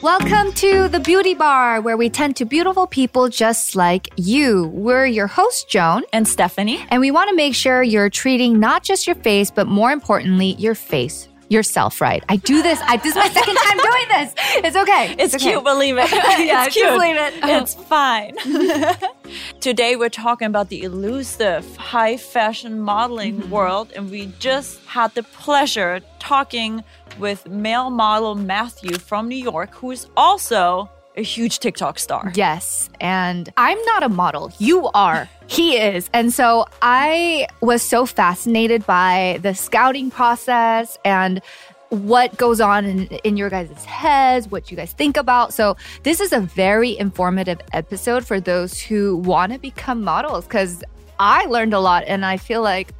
Welcome to the Beauty Bar, where we tend to beautiful people just like you. We're your host, Joan. And Stefanie. And we want to make sure you're treating not just your face, but more importantly, your face yourself right. I do this. I, this is my second time doing this. It's okay. It's, okay. cute, believe it. yeah, it's cute. believe it. It's fine. Today we're talking about the elusive high fashion modeling Mm-hmm. world, and we just had the pleasure talking with male model Mathieu from New York, who is also a huge TikTok star. Yes. And I'm not a model. You are. He is. And so I was so fascinated by the scouting process and what goes on in, in your guys' heads, what you guys think about. So, this is a very informative episode for those who want to become models because I learned a lot and I feel like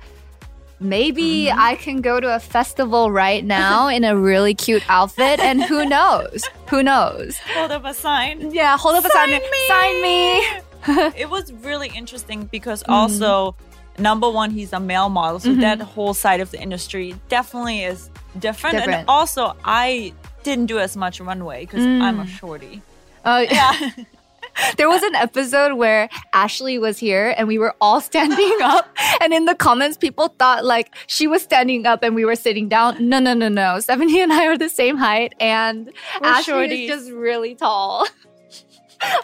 maybe mm-hmm. I can go to a festival right now in a really cute outfit and who knows? Who knows? Hold up a sign. Yeah, hold up a sign. Sign me. Sign me. it was really interesting because Mm-hmm. also number one he's a male model so that whole side of the industry definitely is different, and also i didn't do as much runway because i'm a Mm. shorty Oh yeah. There was an episode where Ashley was here and we were all standing up. And in the comments, people thought like she was standing up and we were sitting down. No, no, no, no. Stefanie and I are the same height and We're Ashley shorties. is just really tall.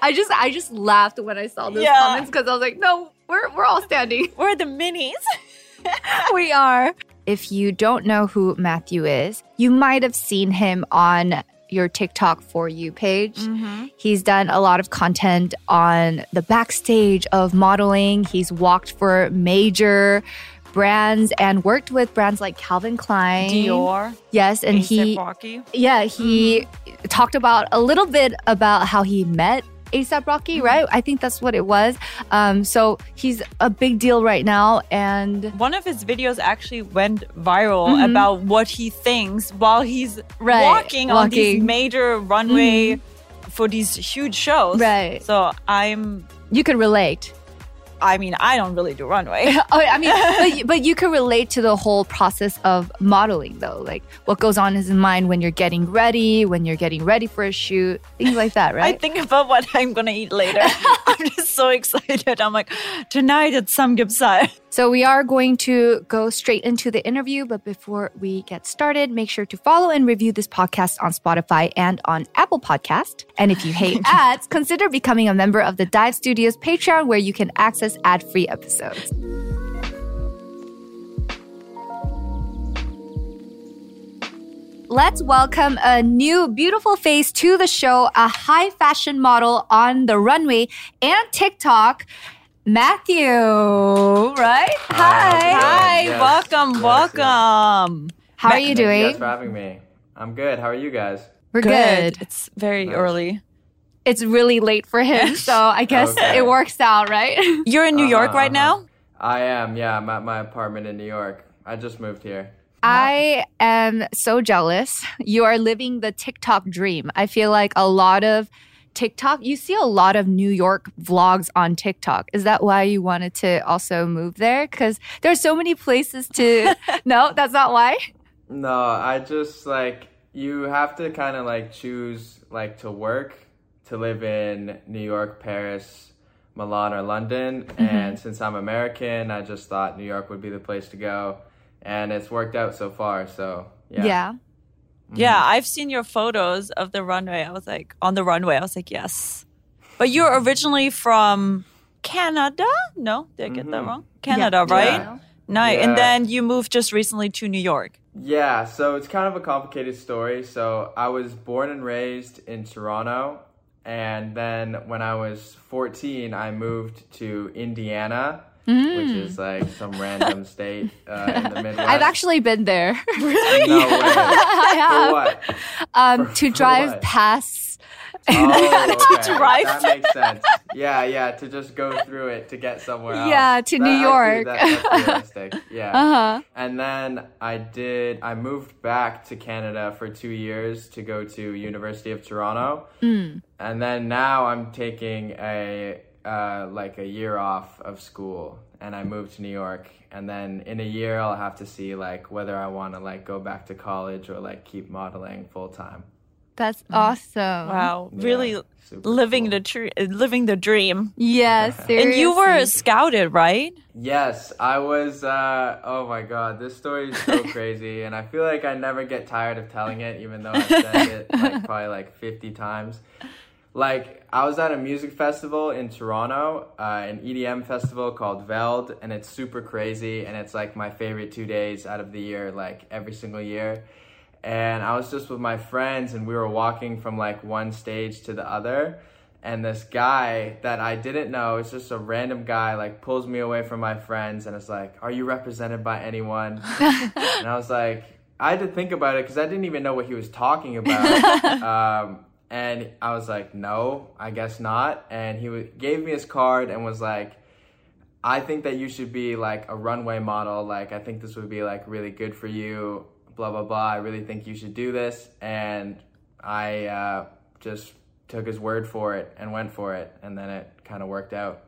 I just I just laughed when I saw those Yeah. comments because I was like, no, we're we're all standing. we're the minis we are. If you don't know who Mathieu is, you might have seen him on your TikTok for you page. Mm-hmm. He's done a lot of content on the backstage of modeling. He's walked for major brands and worked with brands like Calvin Klein, dior Yes, and he rocky yeah, he talked about a little bit about how he met ASAP Rocky, right? I think that's what it was. Um, so he's a big deal right now, and one of his videos actually went viral about what he thinks while he's Mm-hmm. Right, walking, on these walking. Mm-hmm. major runway for these huge shows Right. so i'm you can relate. I mean i don't really do runway Oh, I mean, but, you- but you can relate to the whole process of modeling, though. Like what goes on in mind when you're getting ready, when you're getting ready for a shoot, things like that, right? I think about what I'm gonna eat later. I'm just so excited. I'm like, tonight it's samgyeopsal. So we are going to go straight into the interview, but before we get started, make sure to follow and review this podcast on Spotify and on Apple Podcast. And if you hate ads, consider becoming a member of the Dive Studios Patreon where you can access ad-free episodes. Let's welcome a new beautiful face to the show, a high fashion model on the runway and TikTok, Mathieu, right? Hi. Hi, Yes. welcome, Yes, welcome. How are you Thank you guys doing? for having me. I'm good. How are you guys? We're good. It's very Nice. early. It's really late for him, so I guess Okay. it works out, right? You're in New York Uh-huh, right uh-huh. now? I am. Yeah, I'm at my apartment in New York. I just moved here. I am so jealous. You are living the TikTok dream. I feel like a lot of TikTok, you see a lot of New York vlogs on TikTok. Is that why you wanted to also move there? Because there's so many places to. no, that's not why. No, I just like you have to kind of like choose like to work to live in New York, Paris, Milan, or London. Mm-hmm. And since I'm American, I just thought New York would be the place to go, and it's worked out so far. So yeah. Yeah. Yeah, I've seen your photos of the runway. I was like, on the runway, I was like, yes. But you're originally from Canada? No, did I get that Mhm. wrong? Canada, Yeah. right? Yeah. Nice. And then you moved just recently to New York. Yeah, so it's kind of a complicated story. So I was born and raised in Toronto, and then when I was 14, I moved to Indiana, which is like some random state uh, in the Midwest. I've actually been there no way. I have. For what? um, For- to drive past. Oh, okay. drive That makes sense. Yeah, yeah, to just go through it to get somewhere else. Yeah, to New actually- York. that- that's realistic. Yeah. Uh-huh. And then I did. I moved back to Canada for two years to go to University of Toronto, Mm. and then now I'm taking a uh, like a year off of school, and I moved to New York. And then in a year, I'll have to see like whether I want to like go back to college or like keep modeling full time. That's awesome. Wow, Yeah, really living cool. the tr- living the dream. Yes, seriously. And you were scouted, right? Yes, I was. Uh, oh my god, this story is so crazy, and I feel like I never get tired of telling it, even though I've said it like probably like fifty times. Like I was at a music festival in Toronto, uh, an EDM festival called Veld, and it's super crazy, and it's like my favorite two days out of the year, like every single year. And I was just with my friends, and we were walking from like one stage to the other and this guy that I didn't know, it's just a random guy, like pulls me away from my friends and is like, "Are you represented by anyone?" and I was like, I had to think about it because I didn't even know what he was talking about. um, and I was like, "No, I guess not." And he w- gave me his card and was like. I think that you should be like a runway model. Like, I think this would be like really good for you. Blah blah blah. I really think you should do this. And I uh, just took his word for it and went for it, and then it kind of worked out.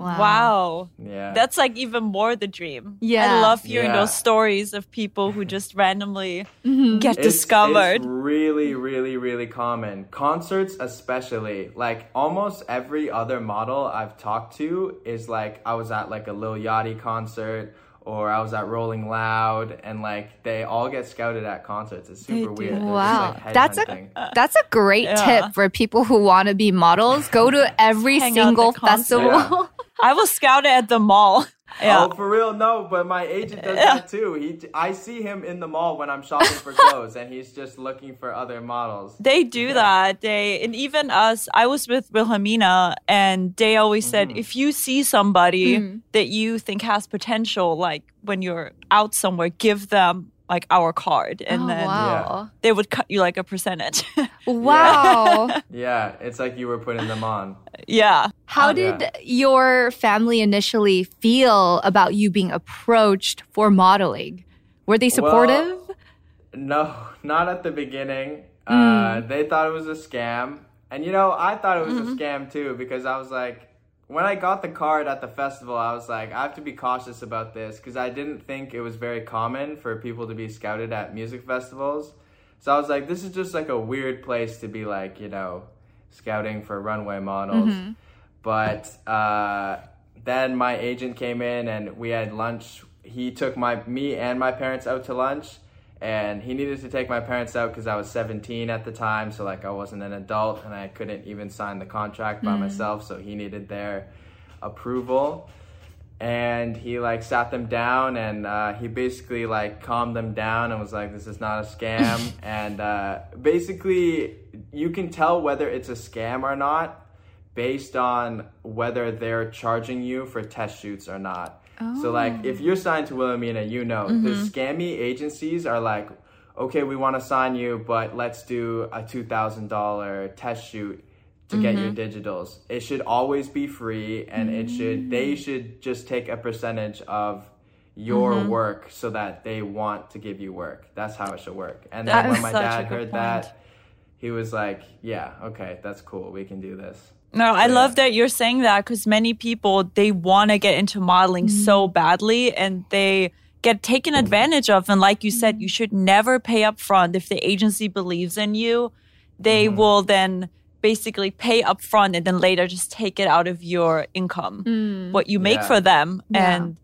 Wow. Yeah. That's like even more the dream. Yeah. I love hearing Yeah. those stories of people who just randomly Mm-hmm. get It's- discovered. It's really, really, really common. Concerts, especially. Like almost every other model I've talked to is like I was at like a Lil Yachty concert or I was at Rolling Loud, and like they all get scouted at concerts. It's super weird. They're Wow, like, that's a that's a great Yeah. tip for people who want to be models. Go to every Hang single festival. concert. festival. will scout it at the mall. Yeah. Oh, for real? No, but my agent does that too. He, I see him in the mall when I'm shopping for clothes, and he's just looking for other models. They do that. They and even us. I was with Wilhelmina, and they always said mm-hmm. if you see somebody mm-hmm. that you think has potential, like when you're out somewhere, give them like our card, and oh, then wow. they would cut you like a percentage. Wow. Yeah, it's like you were putting them on. yeah. How Yeah. did your family initially feel about you being approached for modeling? Were they supportive? No, not at the beginning. Mm. Uh, they thought it was a scam. And you know, I thought it was Mm-hmm. a scam too because I was like, when I got the card at the festival, I was like, I have to be cautious about this because I didn't think it was very common for people to be scouted at music festivals. So I was like, this is just like a weird place to be like, you know, scouting for runway models. Mm-hmm. But uh, then my agent came in and we had lunch. He took my me and my parents out to lunch, and he needed to take my parents out because I was 17 at the time, so like I wasn't an adult and I couldn't even sign the contract by myself. So he needed their approval, and he like sat them down and uh, he basically like calmed them down and was like, "This is not a scam," and uh, basically you can tell whether it's a scam or not based on whether they're charging you for test shoots or not. So like if you're oh. signed to Wilhelmina, you know the mm-hmm. scammy agencies are like, okay, we want to sign you, but let's do a two thousand dollar test shoot to get your mm-hmm. digitals. It should always be free, and it should they mm-hmm. should just take a percentage of your work so that they want to give you work. That's how it should work. And then That when my dad heard point. that, he was like, "Yeah, okay, that's cool. We can do this." No, I love that you're saying that because many people they want to get into modeling mm-hmm. so badly and they get taken mm-hmm. advantage of. And like you said, mm-hmm. you should never pay up front if the agency believes in you. They will then basically pay up front and then later just take it out of your income, mm. what you make Yeah. for them. Yeah. And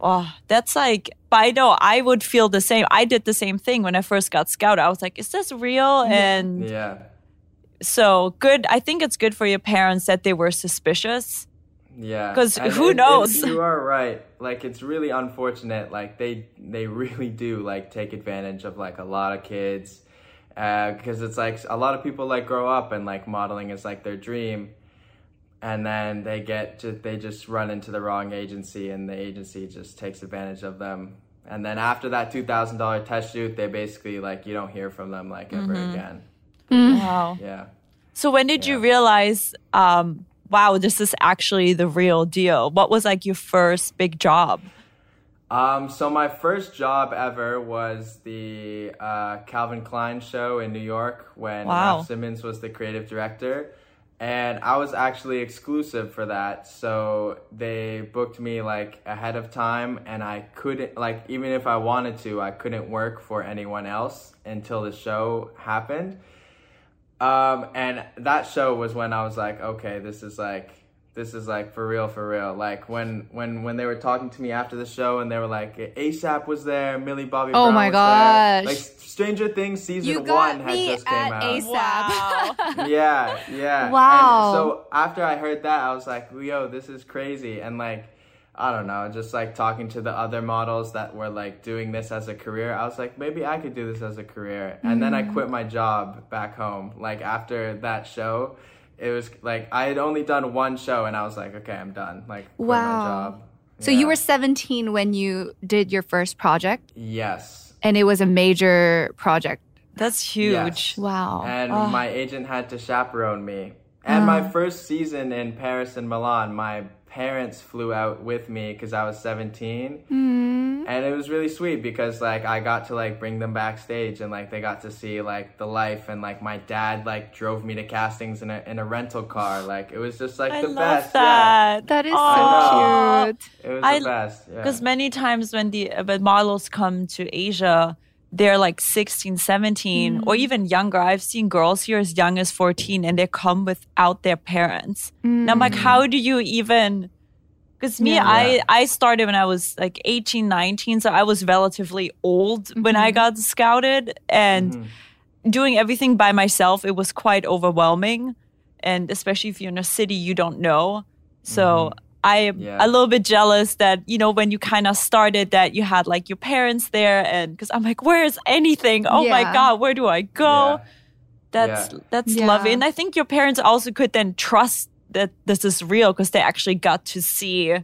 oh, that's like, but I know I would feel the same. I did the same thing when I first got scouted. I was like, is this real? And Yeah. So good. I think it's good for your parents that they were suspicious. Yeah. Because who it- it- knows? you are right. Like it's really unfortunate. Like they they really do like take advantage of like a lot of kids, because it's like a lot of people like grow up and like modeling is like their dream, and then they get to, they just run into the wrong agency and the agency just takes advantage of them. And then after that two thousand dollar test shoot, they basically like you don't hear from them like ever Mm-hmm. again. Wow. Yeah. So when did you realize, um, wow, this is actually the real deal? What was like your first big job? Um, so my first job ever was the uh, Calvin Klein show in New York when Wow. Raf Simons was the creative director, and I was actually exclusive for that. So they booked me like ahead of time, and I couldn't like even if I wanted to, I couldn't work for anyone else until the show happened. Um, and that show was when I was like, okay, this is like this is like for real, for real. Like when when when they were talking to me after the show, and they were like, ASAP was there, Millie Bobby. Oh Brown my was gosh. There. Like Stranger Things season You one got had me just at came out. ASAP. Wow. yeah, yeah. Wow. And so after I heard that, I was like, yo, this is crazy. And like, I don't know, just like talking to the other models that were like doing this as a career, I was like, maybe I could do this as a career. And then I quit my job back home. Like after that show, it was like I had only done one show and I was like, okay, I'm done. Like, quit Wow. my job. So you were 17 when you did your first project, Yes. and it was a major project. That's huge. Yes. Wow. And Oh. my agent had to chaperone me. And my Uh. first season in Paris and Milan, my parents flew out with me because I was 17. Mm. And it was really sweet because like I got to like bring them backstage and like they got to see like the life and like my dad like drove me to castings in a in a rental car. Like it was just like I the love best. that. That is Aw. so cute. It was I- the best. Yeah. Because many times when the when models come to Asia, they're like 16, 17, or mm. even younger. I've seen girls here as young as 14 and they come without their parents. And I'm like, mm. how do you even because me, Yeah. I, I started when I was like 18, 19, so I was relatively old when I mm-hmm. got scouted and Mm-hmm. doing everything by myself, it was quite overwhelming. And especially if you're in a city you don't know. So I am Mm-hmm. Yeah. a little bit jealous that, you know, when you kind of started that you had like your parents there and because I'm like, where's anything? Oh my God, where do I go? Yeah. That's Yeah. that's Yeah. lovely. And I think your parents also could then trust that this is real because they actually got to see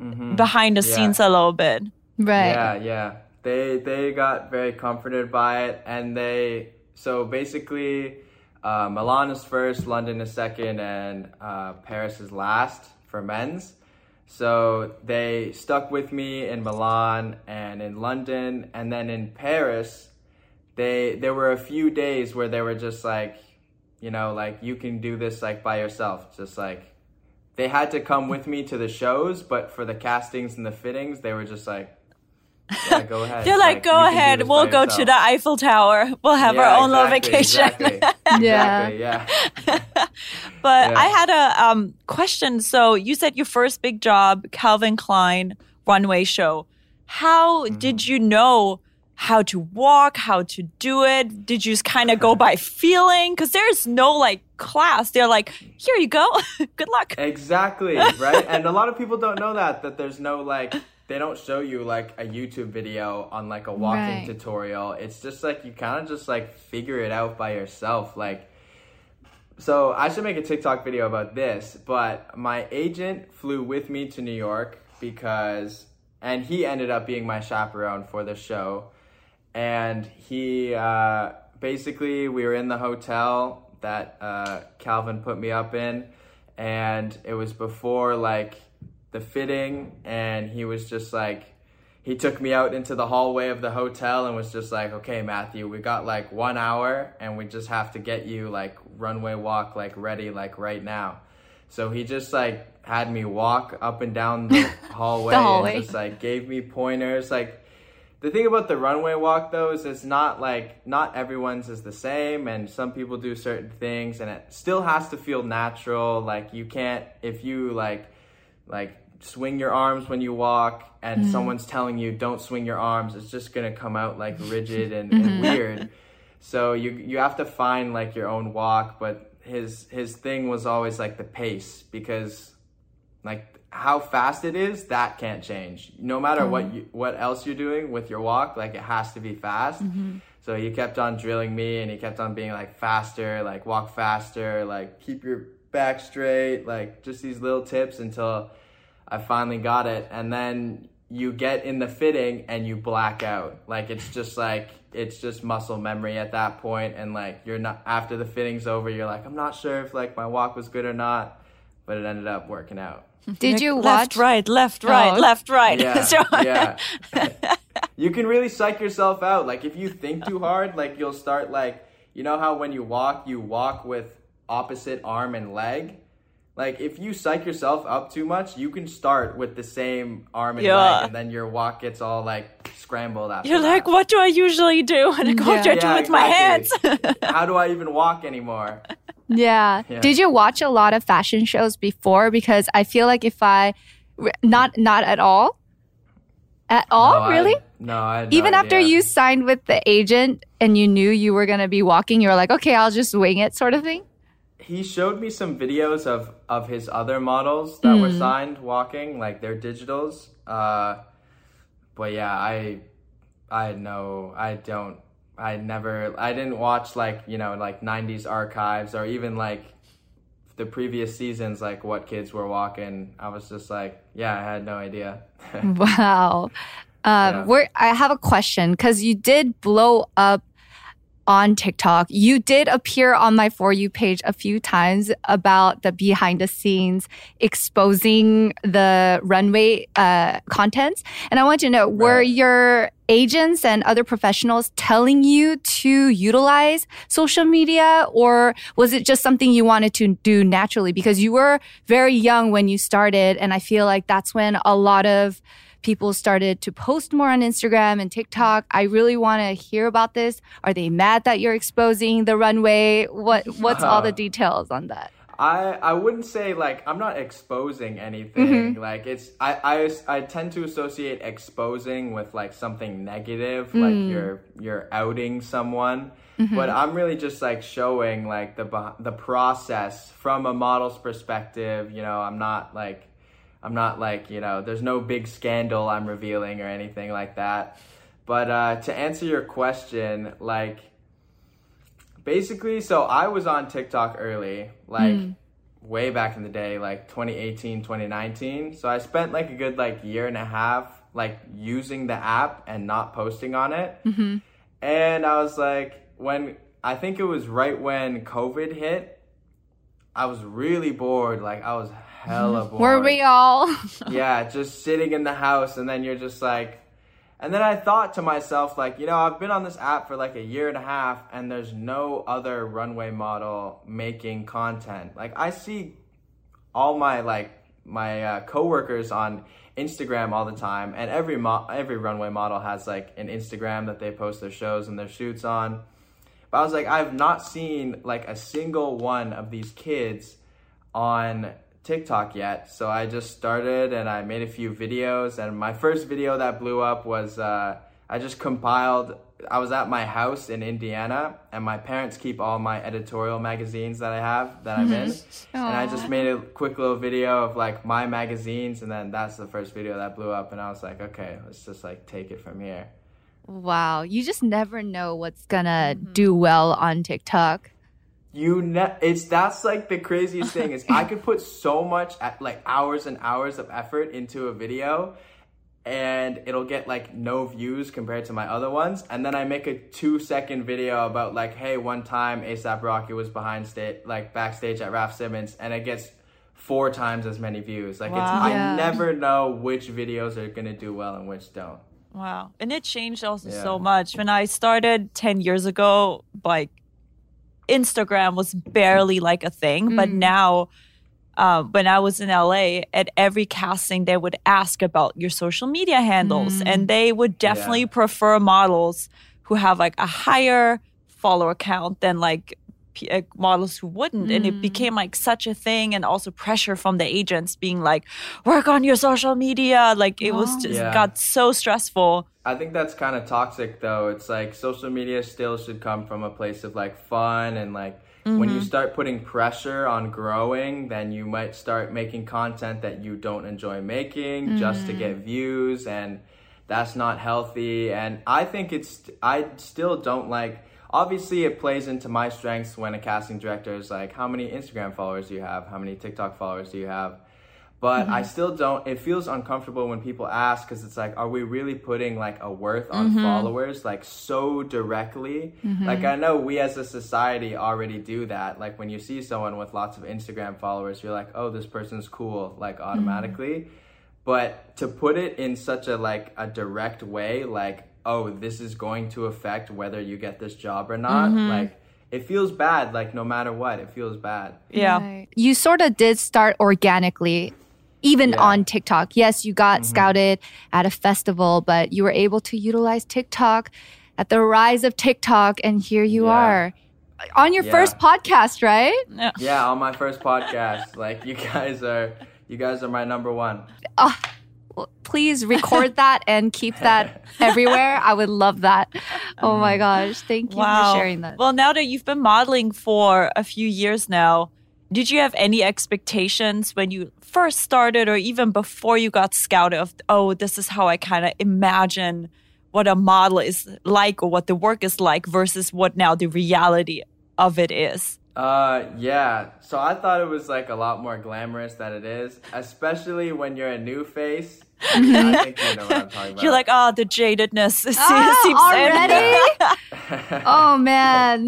Mhm. behind the Yeah. scenes a little bit. Right. Yeah, yeah. They they got very comforted by it, and they so basically, uh, Milan is first, London is second, and uh, Paris is last for men's. So they stuck with me in Milan and in London, and then in Paris, they there were a few days where they were just like, you know, like you can do this like by yourself, just like they had to come with me to the shows, but for the castings and the fittings, they were just like, yeah, go ahead. They're like, you go ahead, we'll by go to the Eiffel Tower. We'll have Yeah, our own little vacation. Exactly, Yeah. exactly, yeah. But Yeah. I had a um, question. So you said your first big job, Calvin Klein runway show. How Mm-hmm. did you know how to walk, how to do it? Did you just kind of go by feeling? Because there's no like class. They're like, here you go. Good luck. Exactly, right? and a lot of people don't know that that there's no like they don't show you like a YouTube video on like a walking Right. tutorial. It's just like you kind of just like figure it out by yourself like so I should make a TikTok video about this, but my agent flew with me to New York because and he ended up being my chaperone for the show and he uh, basically we were in the hotel that uh, Calvin put me up in, and it was before like the fitting, and he was just like. He took me out into the hallway of the hotel and was just like, "Okay, Mathieu, we got like one hour, and we just have to get you like runway walk like ready like right now." So he just like had me walk up and down the hallway, hallway. and just like gave me pointers. Like the thing about the runway walk though is it's not like not everyone's is the same and some people do certain things and it still has to feel natural. Like you can't if you like like swing your arms when you walk and mm-hmm. someone's telling you don't swing your arms, it's just gonna come out like rigid and, and mm-hmm. weird. So you you have to find like your own walk, but his his thing was always like the pace because like how fast it is that can't change. No matter what mm-hmm. you what else you're doing with your walk like it has to be fast. So he kept on drilling me and he kept on being like faster like walk faster like keep your back straight like just these little tips until i finally got it and then you get in the fitting and you black out like it's just like it's just muscle memory at that point and like you're not after the fitting's over you're like i'm not sure if like my walk was good or not but it ended up working out Did you left, right, left, right, Oh. left, right? yeah, So- yeah. you can really psych yourself out. Like if you think too hard, like you'll start like you know how when you walk, you walk with opposite arm and leg. Like if you psych yourself up too much, you can start with the same arm and Yeah. leg, and then your walk gets all like scrambled after. You're that. like, what do I usually do? And I go, what do I do Yeah, with my hands? How do I even walk anymore? Yeah. Yeah. Did you watch a lot of fashion shows before? Because I feel like if I, not not at all, at all, No, I- really. no, I had no Even after you signed with the agent and you knew you were gonna be walking, you were like, okay, I'll just wing it, sort of thing. He showed me some videos of of his other models that were Hmm. signed walking, like their digitals. Uh, but yeah, I I know I don't I never I didn't watch like you know like '90s archives or even like the previous seasons like what kids were walking. I was just like, yeah, I had no idea. Wow. Um, Yeah. we're, I have a question because you did blow up on TikTok. You did appear on my For You page a few times about the behind the scenes exposing the runway uh, contents. And I want to know were Right. your agents and other professionals telling you to utilize social media or was it just something you wanted to do naturally because you were very young when you started and I feel like that's when a lot of people started to post more on Instagram and TikTok. I really want to hear about this. Are they mad that you're exposing the runway? What what's all the details on that? I I wouldn't say like I'm not exposing anything. Mm-hmm. Like it's I, I I tend to associate exposing with like something negative, mm. like you're you're outing someone. Mm-hmm. But I'm really just like showing like the the process from a model's perspective. You know, I'm not like I'm not like you know there's no big scandal I'm revealing or anything like that. But uh, to answer your question, like basically so i was on tiktok early like way back in the day like 2018 2019 so i spent like a good like year and a half like using the app and not posting on it. And i was like when i think it was right when covid hit i was really bored. Like i was hella bored Were we all? yeah, just sitting in the house, and then you're just like, and then I thought to myself, like, you know, I've been on this app for like a year and a half, and there's no other runway model making content. Like, I see all my like my uh, coworkers on Instagram all the time, and every mo- every runway model has like an Instagram that they post their shows and their shoots on. But I was like, I've not seen like a single one of these kids on TikTok yet. So I just started and I made a few videos. And my first video that blew up was uh, I just compiled. I was at my house in Indiana, and my parents keep all my editorial magazines that I have that I'm in. And I just made a quick little video of like my magazines, and then that's the first video that blew up. And I was like, okay, let's just like take it from here. wow, you just never know what's gonna do well on TikTok. You ne- it's that's like the craziest thing is I could put so much at like hours and hours of effort into a video and it'll get like no views compared to my other ones and then I make a 2 second video about like hey one time ASAP Rocky was behind stage like backstage at Raf Simons and it gets four times as many views like it's Yeah. I never know which videos are going to do well and which don't. Wow. And it changed also Yeah. so much. When I started 10 years ago, like Instagram was barely like a thing. But now, uh, when I was in LA, at every casting, they would ask about your social media handles. And they would definitely Yeah. prefer models who have like a higher follower count than like p- uh, models who wouldn't and it became mm. like such a thing and also pressure from the agents being like work on your social media. Like it was oh. just Yeah. got so stressful. I think that's kind of toxic though. It's like social media still should come from a place of like fun and like when you mm-hmm. start putting pressure on growing, then you might start making content that you don't enjoy making just to get mm-hmm. views and that's not healthy and I think it's I still don't like obviously it plays into my strengths when a casting director is like how many Instagram followers do you have? How many TikTok followers do you have? but I mm-hmm. still don't. It feels uncomfortable when people ask because it's like, are we really putting like a worth on mm-hmm. followers like so directly? Mm-hmm. Like I know we as a society already do that. Like when you see someone with lots of Instagram followers, you're like, oh, this person's cool, like automatically. But to put it in such a like a direct way, like, oh, this is going to affect whether you get this job or not, mm-hmm. like it feels bad. Like no matter what, it feels bad. Yeah. Right. You sort of did start organically, even Yeah. on TikTok. Yes, you got mm-hmm. scouted at a festival, but you were able to utilize TikTok at the rise of TikTok, and here you Yeah. are on your Yeah. first podcast, right? Yeah, on my first podcast, like you guys are, you guys are my number one. Well, Please record that and keep that everywhere. I would love that. Oh my mm. gosh. Thank you Wow. for sharing that. Well, now that you've been modeling for a few years now, did you have any expectations when you first started or even before you got scouted of, oh, this is how I kind of imagine what a model is like or what the work is like versus what now the reality of it is? Uh, yeah. So I thought it was like a lot more glamorous than it is, especially when you're a new face. I think you know what I'm talking about. You're like, oh, the jadedness is, Ah, already? oh man.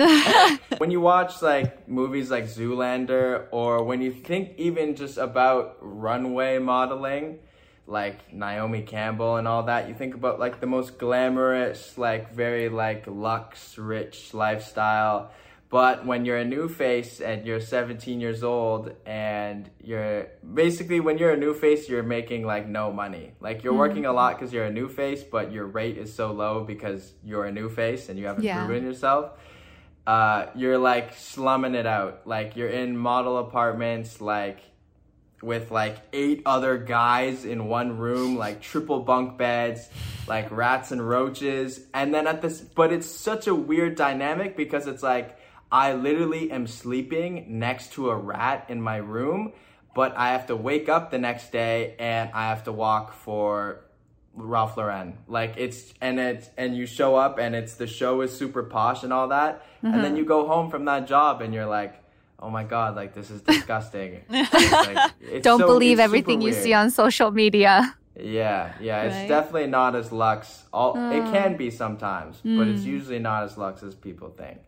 when you watch like movies like Zoolander, or when you think even just about runway modeling, like Naomi Campbell and all that, you think about like the most glamorous, like very like luxe, rich lifestyle. But when you're a new face and you're 17 years old and you're basically when you're a new face, you're making like no money. Like you're working a lot because you're a new face, but your rate is so low because you're a new face and you haven't Yeah. proven yourself uh, you're like slumming it out. Like you're in model apartments, like with like eight other guys in one room, like triple bunk beds, like rats and roaches. And then at this, but it's such a weird dynamic because it's like I literally am sleeping next to a rat in my room, but I have to wake up the next day and I have to walk for Ralph Lauren. Like it's and it's and you show up and it's the show is super posh and all that, and then mm-hmm. you go home from that job and you're like, oh my god, like this is disgusting. Like- it's Don't so- believe everything you see on social media. Yeah, yeah, it's Right? definitely not as luxe. All it uh. can be sometimes, but it's mm. usually not as luxe as people think.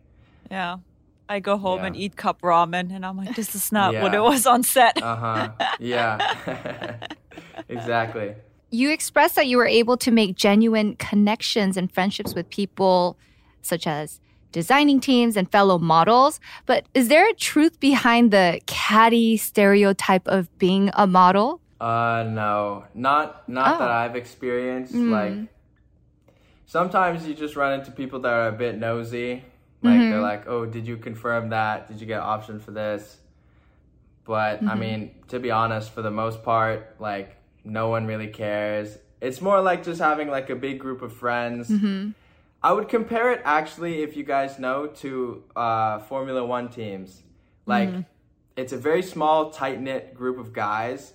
Yeah. I go home Yeah. and eat cup ramen, and I'm like, this is not what it was on set. Uh huh. yeah. exactly. You expressed that you were able to make genuine connections and friendships with people such as designing teams and fellow models. But is there a truth behind the catty stereotype of being a model? Uh no, not not that Oh. I've experienced. Like sometimes you just run into people that are a bit nosy. Like they're mm-hmm. like, "Oh, did you confirm that? Did you get option for this?" But I mm-hmm. mean, to be honest, for the most part, like no one really cares. It's more like just having like a big group of friends. Mm-hmm. I would compare it actually, if you guys know, to uh, Formula One teams. Like, it's a very small, tight knit group of guys,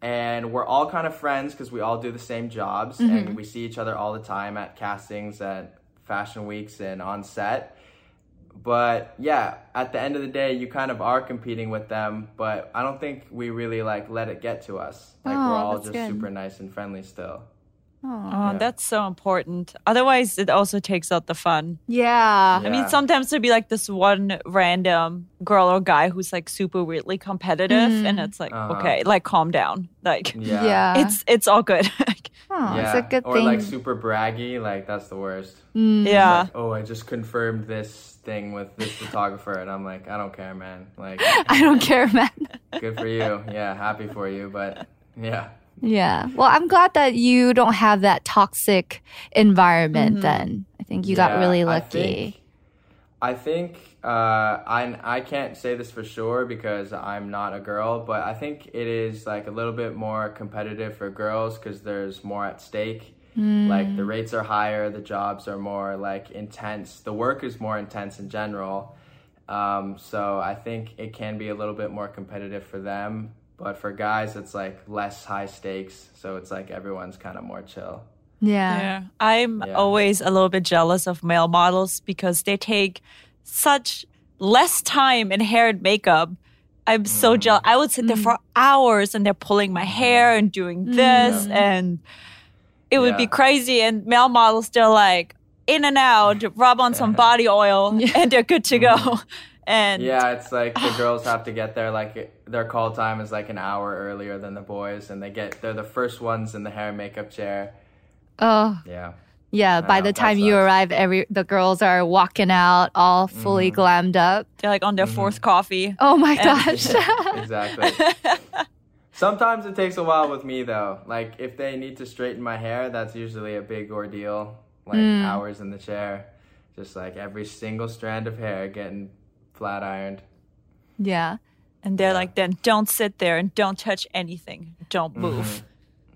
and we're all kind of friends because we all do the same jobs, and we see each other all the time at castings, at fashion weeks, and on set. But yeah, at the end of the day, you kind of are competing with them, but I don't think we really like let it get to us. Like, Oh, we're all just good. super nice and friendly still. Oh, Yeah. that's so important. Otherwise, it also takes out the fun. Yeah. I mean, sometimes there'd be like this one random girl or guy who's like super weirdly competitive, and it's like, Uh-huh. okay, like calm down. Like, Yeah. Yeah. it's it's all good. oh, yeah. it's a good or thing. like super braggy, like that's the worst. Mm. yeah. Like, oh, I just confirmed this thing with this photographer, and I'm like, I don't care, man. Like, I don't care, man. good for you. Yeah, happy for you, but yeah. Yeah. Well, I'm glad that you don't have that toxic environment mm-hmm. then. I think you got Yeah, really I lucky. think, I think uh, I I can't say this for sure because I'm not a girl, but I think it is like a little bit more competitive for girls because there's more at stake. Like the rates are higher, the jobs are more like intense, the work is more intense in general. Um, so I think it can be a little bit more competitive for them. But for guys, it's like less high stakes. So it's like everyone's kind of more chill. yeah. Yeah. I'm Yeah. always a little bit jealous of male models because they take such less time in hair and makeup. I'm Mm. so jealous. I would sit there mm. for hours and they're pulling my hair and doing mm. this and it would be crazy and male models they're like in and out, rub on some body oil and they're good to go. Mm-hmm. And Yeah, it's like the girls have to get there like their call time is like an hour earlier than the boys, and they get they're the first ones in the hair and makeup chair. Oh, Yeah, Yeah, by know, the time you sucks. arrive, every the girls are walking out all fully Mm-hmm. glammed up. They're like on their fourth coffee. Oh my And- gosh. exactly. Sometimes it takes a while with me though. Like if they need to straighten my hair, that's usually a big ordeal. Like Mm. hours in the chair, just like every single strand of hair getting flat ironed. yeah. And they're Yeah. like, then don't sit there and don't touch anything. Don't move.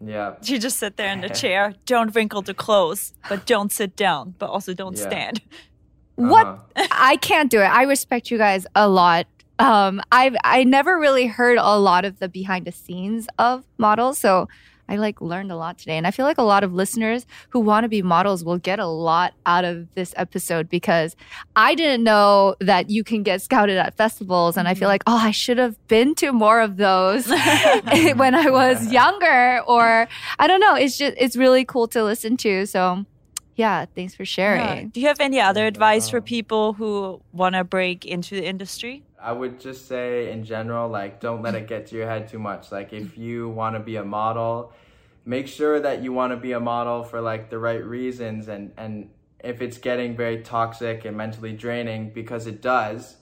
Yeah. You just sit there in the chair. Don't wrinkle the clothes, but don't sit down, but also don't Yeah. stand. What? Uh-huh. I can't do it. I respect you guys a lot. Um, I've I never really heard a lot of the behind the scenes of models, so I like learned a lot today, and I feel like a lot of listeners who want to be models will get a lot out of this episode because I didn't know that you can get scouted at festivals, and I feel like oh, I should have been to more of those when I was younger, or I don't know. It's just it's really cool to listen to. So yeah, thanks for sharing. Yeah. Do you have any other advice for Um, people who want to break into the industry? I would just say in general, like, don't let it get to your head too much. Like, if you want to be a model, make sure that you want to be a model for like the right reasons. And, and if it's getting very toxic and mentally draining, because it does,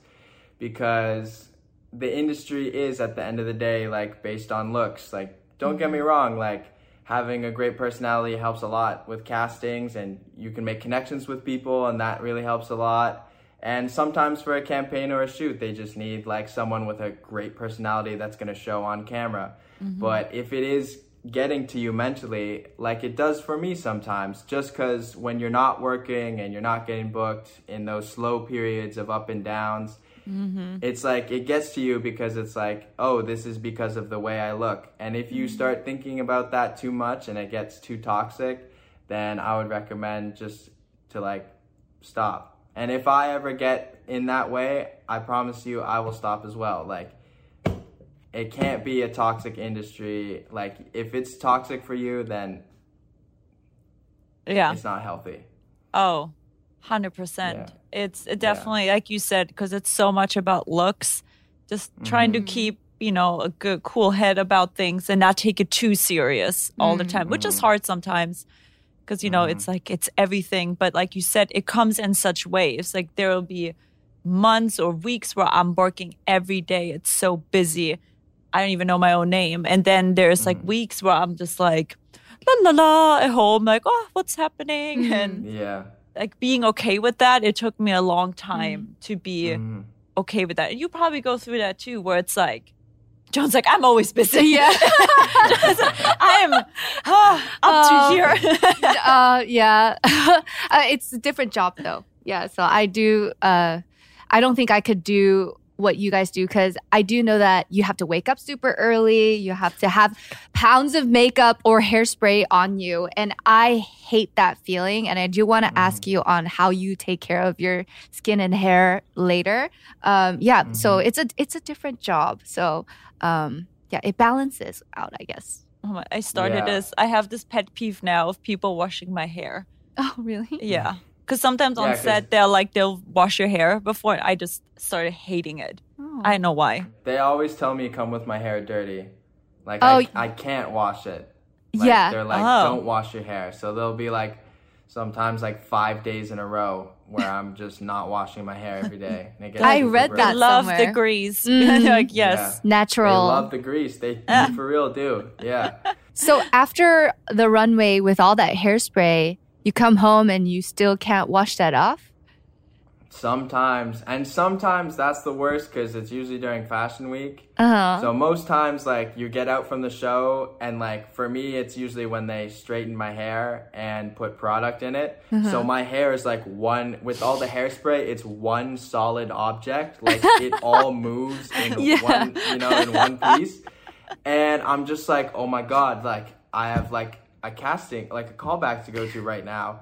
because the industry is at the end of the day, like, based on looks. Like, don't get me mm-hmm. wrong, like, having a great personality helps a lot with castings and you can make connections with people and that really helps a lot and sometimes for a campaign or a shoot they just need like someone with a great personality that's going to show on camera. Mm-hmm. But if it is getting to you mentally like it does for me sometimes just because when you're not working and you're not getting booked in those slow periods of up and downs mm-hmm. it's like it gets to you because it's like oh this is because of the way i look. And if you mm-hmm. start thinking about that too much and it gets too toxic then i would recommend just to like stop and if i ever get in that way i promise you i will stop as well like it can't be a toxic industry like if it's toxic for you then Yeah. it's not healthy Oh, 100%. Yeah. It's it definitely, like you said, because it's so much about looks, just trying to mm-hmm. keep, you know, a good, cool head about things and not take it too serious all the mm-hmm. time, which is mm-hmm. hard sometimes. Because, you know, it's mm-hmm. like it's everything. But like you said, it comes in such waves. Like there will be months or weeks where I'm working every day. It's so busy. I don't even know my own name. And then there's like mm-hmm. weeks where I'm just like, la la la at home, like, oh, what's happening? Mm-hmm. And yeah like being okay with that, it took me a long time to be Mhm. okay with that. And you probably go through that too, where it's like, Joan's like, I'm always busy. Yeah. I'm ah, up to here. uh, yeah. uh, it's a different job though. Yeah. So I do, uh, I don't think I could do what you guys do because I do know that you have to wake up super early. You have to have pounds of makeup or hairspray on you. And I hate that feeling. And I do want to ask you on how you take care of your skin and hair later. Um, yeah. So it's a, it's a different job. So, um, yeah, it balances out, I guess. Oh my- I started Yeah. this. I have this pet peeve now of people washing my hair. Oh, really? Yeah. Because sometimes on Yeah, 'cause- set, they're like, they'll wash your hair before. I just started hating it. Oh. I don't know why. They always tell me come with my hair dirty. Like Oh, I, I can't wash it. Like, Yeah. They're like, Oh. don't wash your hair. So they'll be like sometimes like five days in a row where I'm just not washing my hair every day. And I read gross. I that love the grease. Mhm. like, yes. They Natural. They love the grease. They, they for real do. Yeah. So after the runway with all that hairspray, you come home and you still can't wash that off? Sometimes. And sometimes that's the worst because it's usually during fashion week. Uh-huh. So most times, like you get out from the show, and like for me, it's usually when they straighten my hair and put product in it. Uh-huh. So my hair is like one with all the hairspray. It's one solid object. Like it all moves in Yeah. one, you know, in one piece. And I'm just like, oh my god! Like I have like a casting, like a callback to go to right now.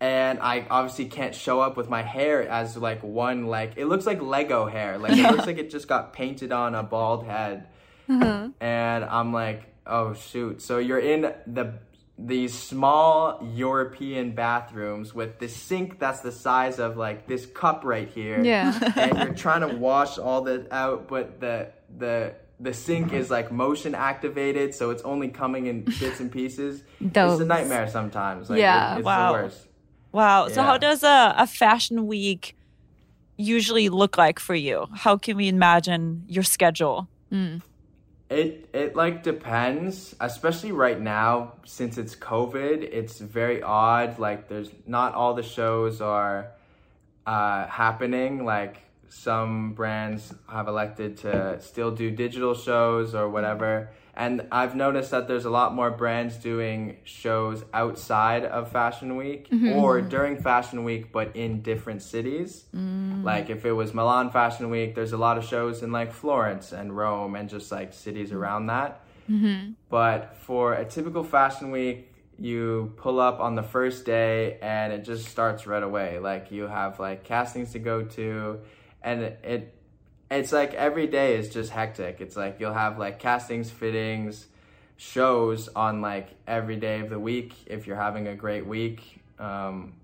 And I obviously can't show up with my hair as like one like it looks like Lego hair. Like it looks like it just got painted on a bald head mm-hmm. and I'm like, oh shoot. So you're in the these small European bathrooms with this sink that's the size of like this cup right here. Yeah. and you're trying to wash all that out, but the the the sink is like motion activated, so it's only coming in bits and pieces. Those. It's a nightmare sometimes. Like, Yeah. it- it's Wow. the worst. Wow. So how does a, a fashion week usually look like for you? How can we imagine your schedule? It it like depends, especially right now since it's COVID. It's very odd. Like there's not all the shows are uh, happening. Like some brands have elected to still do digital shows or whatever. And I've noticed that there's a lot more brands doing shows outside of Fashion Week mm-hmm. or during Fashion Week, but in different cities. Mm. Like if it was Milan Fashion Week, there's a lot of shows in like Florence and Rome and just like cities around that. Mm-hmm. But for a typical Fashion Week, you pull up on the first day and it just starts right away. Like you have like castings to go to, and it it's like every day is just hectic. It's like you'll have like castings, fittings, shows on like every day of the week if you're having a great week. Um,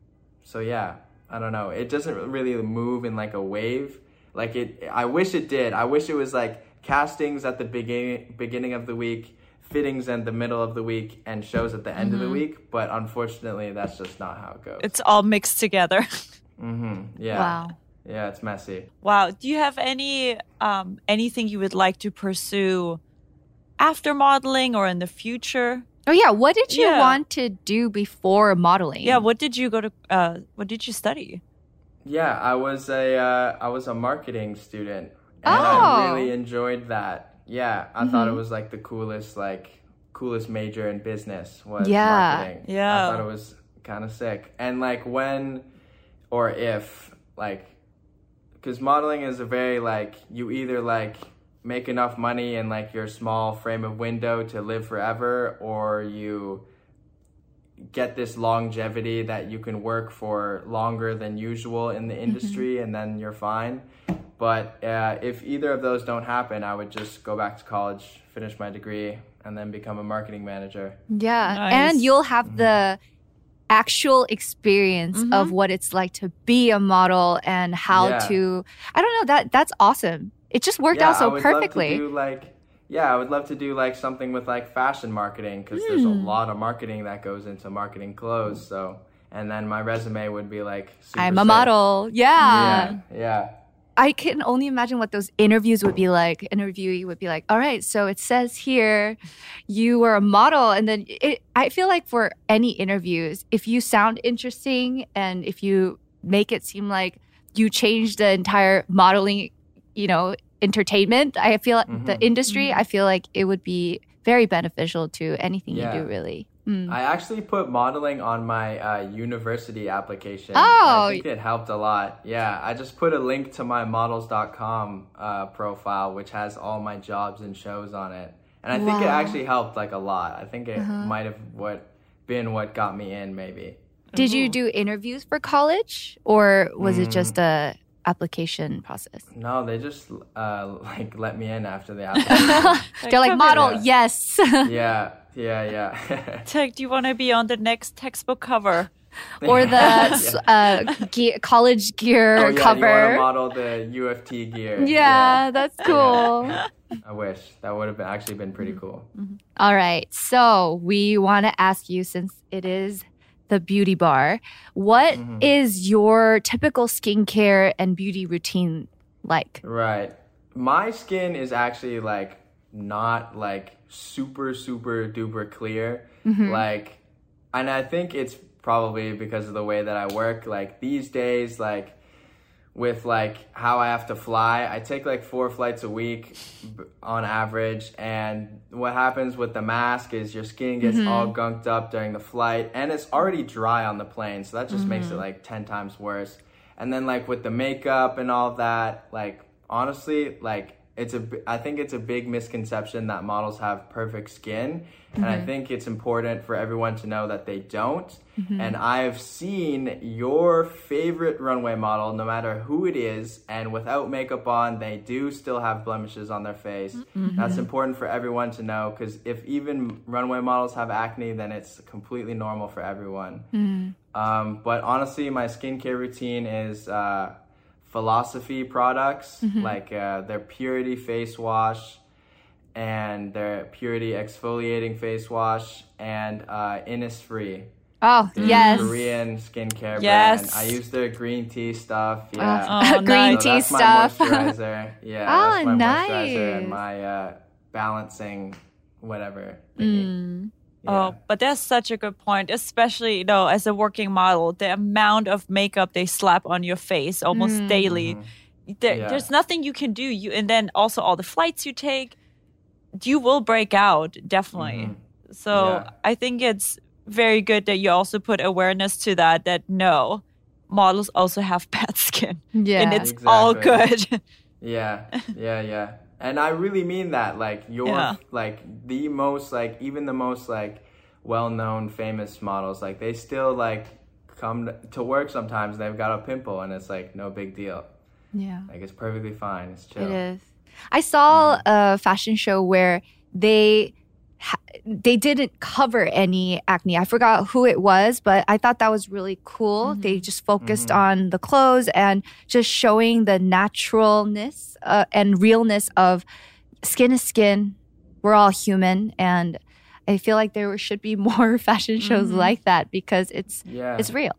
so yeah, I don't know. It doesn't really move in like a wave. Like it, I wish it did. I wish it was like castings at the beginning beginning of the week, fittings in the middle of the week, and shows at the end of the week. But unfortunately, that's just not how it goes. It's all mixed together. mm-hmm. Yeah. Wow. Yeah, it's messy. wow. Do you have any um anything you would like to pursue after modeling or in the future? Oh yeah, what did you Yeah. want to do before modeling? Yeah, what did you go to uh what did you study? Yeah, I was a uh, I was a marketing student, and Oh. I really enjoyed that. Yeah, I thought it was like the coolest like coolest major in business was Yeah. marketing. Yeah. I thought it was kind of sick. And like when or if like because modeling is a very like you either like make enough money in like your small frame of window to live forever or you get this longevity that you can work for longer than usual in the industry and then you're fine but uh, if either of those don't happen i would just go back to college finish my degree and then become a marketing manager Yeah. Nice. And you'll have the actual experience of what it's like to be a model and how Yeah. to I don't know that that's awesome. It just worked out I so would perfectly. Love to do like yeah, I would love to do like something with like fashion marketing because there's a Hmm. lot of marketing that goes into marketing clothes. So and then my resume would be like super I'm a sick. model. Yeah. Yeah, yeah. I can only imagine what those interviews would be like. Interviewee would be like, "All right, so it says here you were a model." And then it, I feel like for any interviews, if you sound interesting and if you make it seem like you changed the entire modeling, you know, entertainment, I feel like the industry, mm-hmm. I feel like it would be very beneficial to anything Yeah. you do really. Mm. I actually put modeling on my uh, university application. Oh. I think it helped a lot. Yeah, I just put a link to my models.com uh, profile, which has all my jobs and shows on it. And I think it Uh-huh. actually helped like a lot. I think it might have what been what got me in maybe. Did you do interviews for college or was it Mm. just a application process? No, they just uh, like let me in after the application. They're like, model, in. yes. yeah, yeah, yeah. Tech, do you want to be on the next textbook cover? or the s uh, gear, college gear oh, yeah, You want cover. to model the UFT gear? yeah, that's cool. I wish that would have actually been pretty cool. All right. So we want to ask you since it is the beauty bar, what is Mhm. your typical skincare and beauty routine like? Right. My skin is actually like not like super super duper clear. Mm-hmm. Like and I think it's probably because of the way that I work like these days like with like how I have to fly. I take like four flights a week on average and what happens with the mask is your skin gets mm-hmm. all gunked up during the flight and it's already dry on the plane so that just makes it mm-hmm. like 10 times worse. And then like with the makeup and all that like honestly like it's a I think it's a big misconception that models have perfect skin and I think it's important for everyone to know that they don't. And I've seen your favorite runway model, no matter who it is, and without makeup on, they do still have blemishes on their face. That's important for everyone to know because if even runway models have acne, then it's completely normal for everyone. Um, but honestly, my skincare routine is uh, philosophy products, like uh, their Purity face wash and their Purity exfoliating face wash and uh, Innisfree. Oh, the yes. Korean skincare Yes. brand. I use their green tea stuff. Yeah. Oh, Green nice. So tea that's stuff. My moisturizer. Yeah. Oh, that's my moisturizer and my uh, balancing whatever. Mm. Thingy. Yeah. Oh, but that's such a good point, especially you know, as a working model, the amount of makeup they slap on your face almost mm. daily. Mm-hmm. There, Yeah. There's nothing you can do. You and then also all the flights you take, you will break out definitely. Mm-hmm. So Yeah. I think it's very good that you also put awareness to that. That no, models also have bad skin, Yeah. and it's all good. Yeah, yeah, yeah. And I really mean that. Like you're Yeah. like the most like even the most like well-known famous models like they still like come to work sometimes and they've got a pimple and it's like no big deal. yeah. Like it's perfectly fine. It's chill. It is. I saw mm-hmm. a fashion show where they they didn't cover any acne. I forgot who it was, but I thought that was really cool. They just focused on the clothes and just showing the naturalness uh, and realness of skin is skin. We're all human, and I feel like there should be more fashion shows like that because it's Yeah. it's real.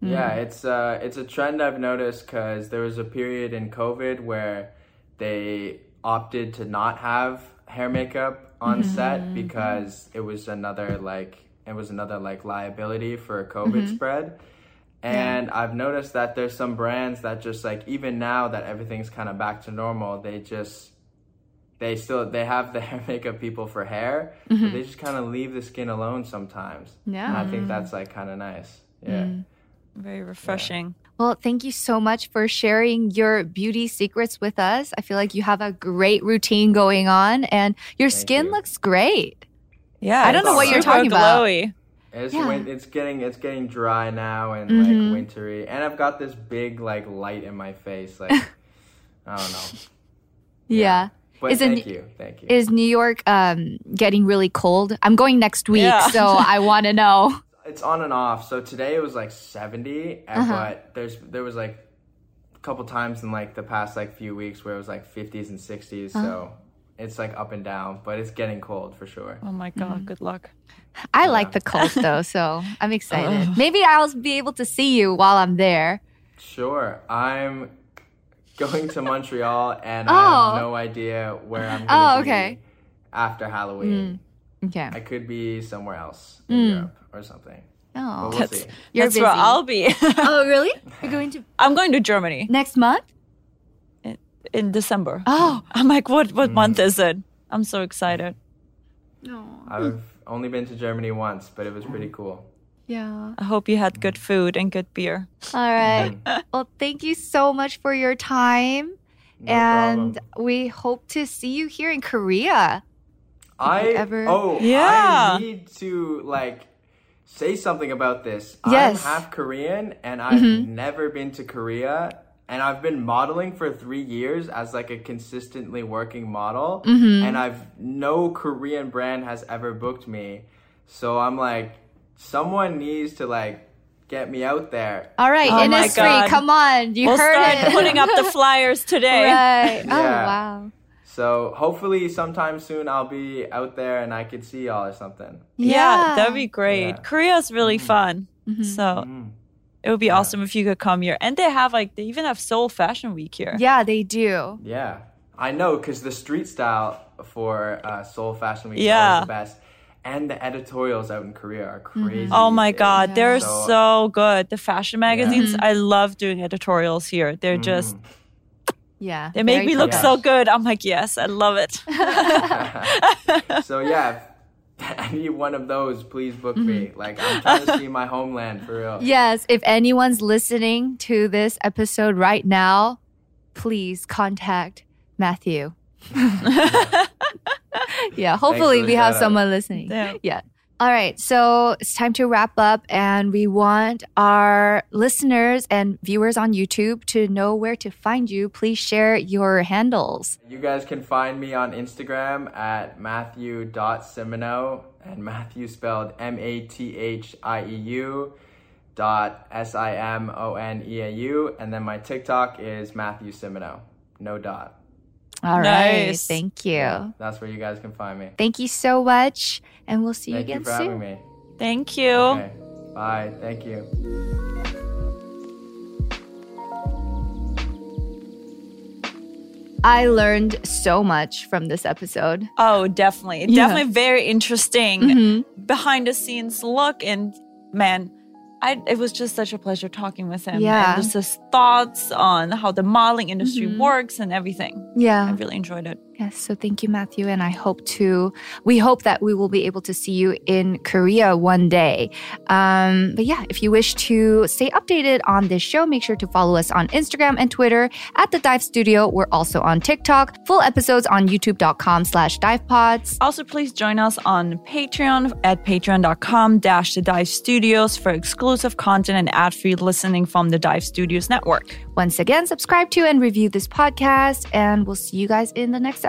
Yeah, Mm-hmm. it's uh, it's a trend I've noticed because there was a period in COVID where they opted to not have hair makeup on Mm-hmm. set because it was another like it was another like liability for COVID Mm-hmm. spread. And I've noticed that there's some brands that just like even now that everything's kind of back to normal, they just they still they have the hair makeup people for hair, Mm-hmm. but they just kind of leave the skin alone sometimes. Yeah. And I think that's like kind of nice. Yeah. Very refreshing. Well, thank you so much for sharing your beauty secrets with us. I feel like you have a great routine going on and your Thank skin you. looks great. Yeah, I don't know what you're super talking about. It's Yeah. win- it's getting it's getting dry now and Mhm. like wintry, and I've got this big like light in my face. Like I don't know, Yeah. but Isn't- thank you, thank you. Is New York um, getting really cold? I'm going next week, Yeah. so I want to know. it's on and off. So today it was like seventy, and Uh-huh. but there's there was like a couple times in like the past like few weeks where it was like fifties and 60s Uh-huh. So it's like up and down, but it's getting cold for sure. Oh my god, good luck. I like the cold though, so I'm excited. Maybe I'll be able to see you while I'm there. Sure, I'm going to Montreal, and I Oh. have no idea where I'm. Oh, Gonna be okay. After Halloween. Okay. I could be somewhere else in Mm. Europe or something. Oh, we'll That's, see. You're that's where. I'll be. oh, really? You're going to I'm going to Germany next month? in December. Oh, I'm like, what? What Mm. month is it? I'm so excited. no. I've only been to Germany once, but it was pretty cool. Yeah. I hope you had good food and good beer. All right. well, thank you so much for your time. No and problem. we hope to see you here in Korea. I ever- oh Yeah. I need to like say something about this. Yes. I'm half Korean and I've mm-hmm. never been to Korea and I've been modeling for 3 years as like a consistently working model mm-hmm. and I've no Korean brand has ever booked me. So I'm like someone needs to like get me out there. All right, Oh my Innisfree, come on. You We'll heard start it. putting up the flyers today. right. Oh, wow. So hopefully sometime soon I'll be out there and I could see y'all or something. Yeah, that'd be great. Yeah. Korea's really fun. Mm-hmm. So Mm. it would be awesome if you could come here. And they have like they even have Seoul Fashion Week here. Yeah, they do. Yeah, I know because the street style for uh, Seoul Fashion Week is Yeah. always the best, and the editorials out in Korea are crazy. Oh my these days. god, they're So- so good. The fashion magazines, Mm-hmm. I love doing editorials here. They're just Yeah. they make me look so good. I'm like, yes, I love it. so yeah, if I need one of those. Please book me. Mm-hmm. Like I'm trying to see my homeland for real. Yes, if anyone's listening to this episode right now, please contact Mathieu. yeah, hopefully we have someone listening. Yeah. Yeah. All right, so it's time to wrap up, and we want our listeners and viewers on YouTube to know where to find you. Please share your handles. You guys can find me on Instagram at mathieu.simoneau and Mathieu spelled M A T H I E U dot S I M O N E A U and then my TikTok is Mathieu Simoneau. No dot. All right. Nice. Thank you. That's where you guys can find me. Thank you so much. And we'll see you Thank you again for soon. having me. Thank you. Okay. Bye. Thank you. I learned so much from this episode. Oh, definitely. Yeah. Mm-hmm. Definitely very interesting behind the scenes look. And man, I, it was just such a pleasure talking with him. Yeah. And just his thoughts on how the modeling industry Mhm. works and everything. Yeah. I really enjoyed it. Yes. So thank you, Mathieu. And I hope to, we hope that we will be able to see you in Korea one day. Um, but yeah, if you wish to stay updated on this show, make sure to follow us on Instagram and Twitter at The Dive Studio. We're also on TikTok. Full episodes on youtube.com slash divepods. Also, please join us on Patreon at patreon.com dash the dive studios for exclusive content and ad-free listening from the Dive Studios network. Once again, subscribe to and review this podcast, and we'll see you guys in the next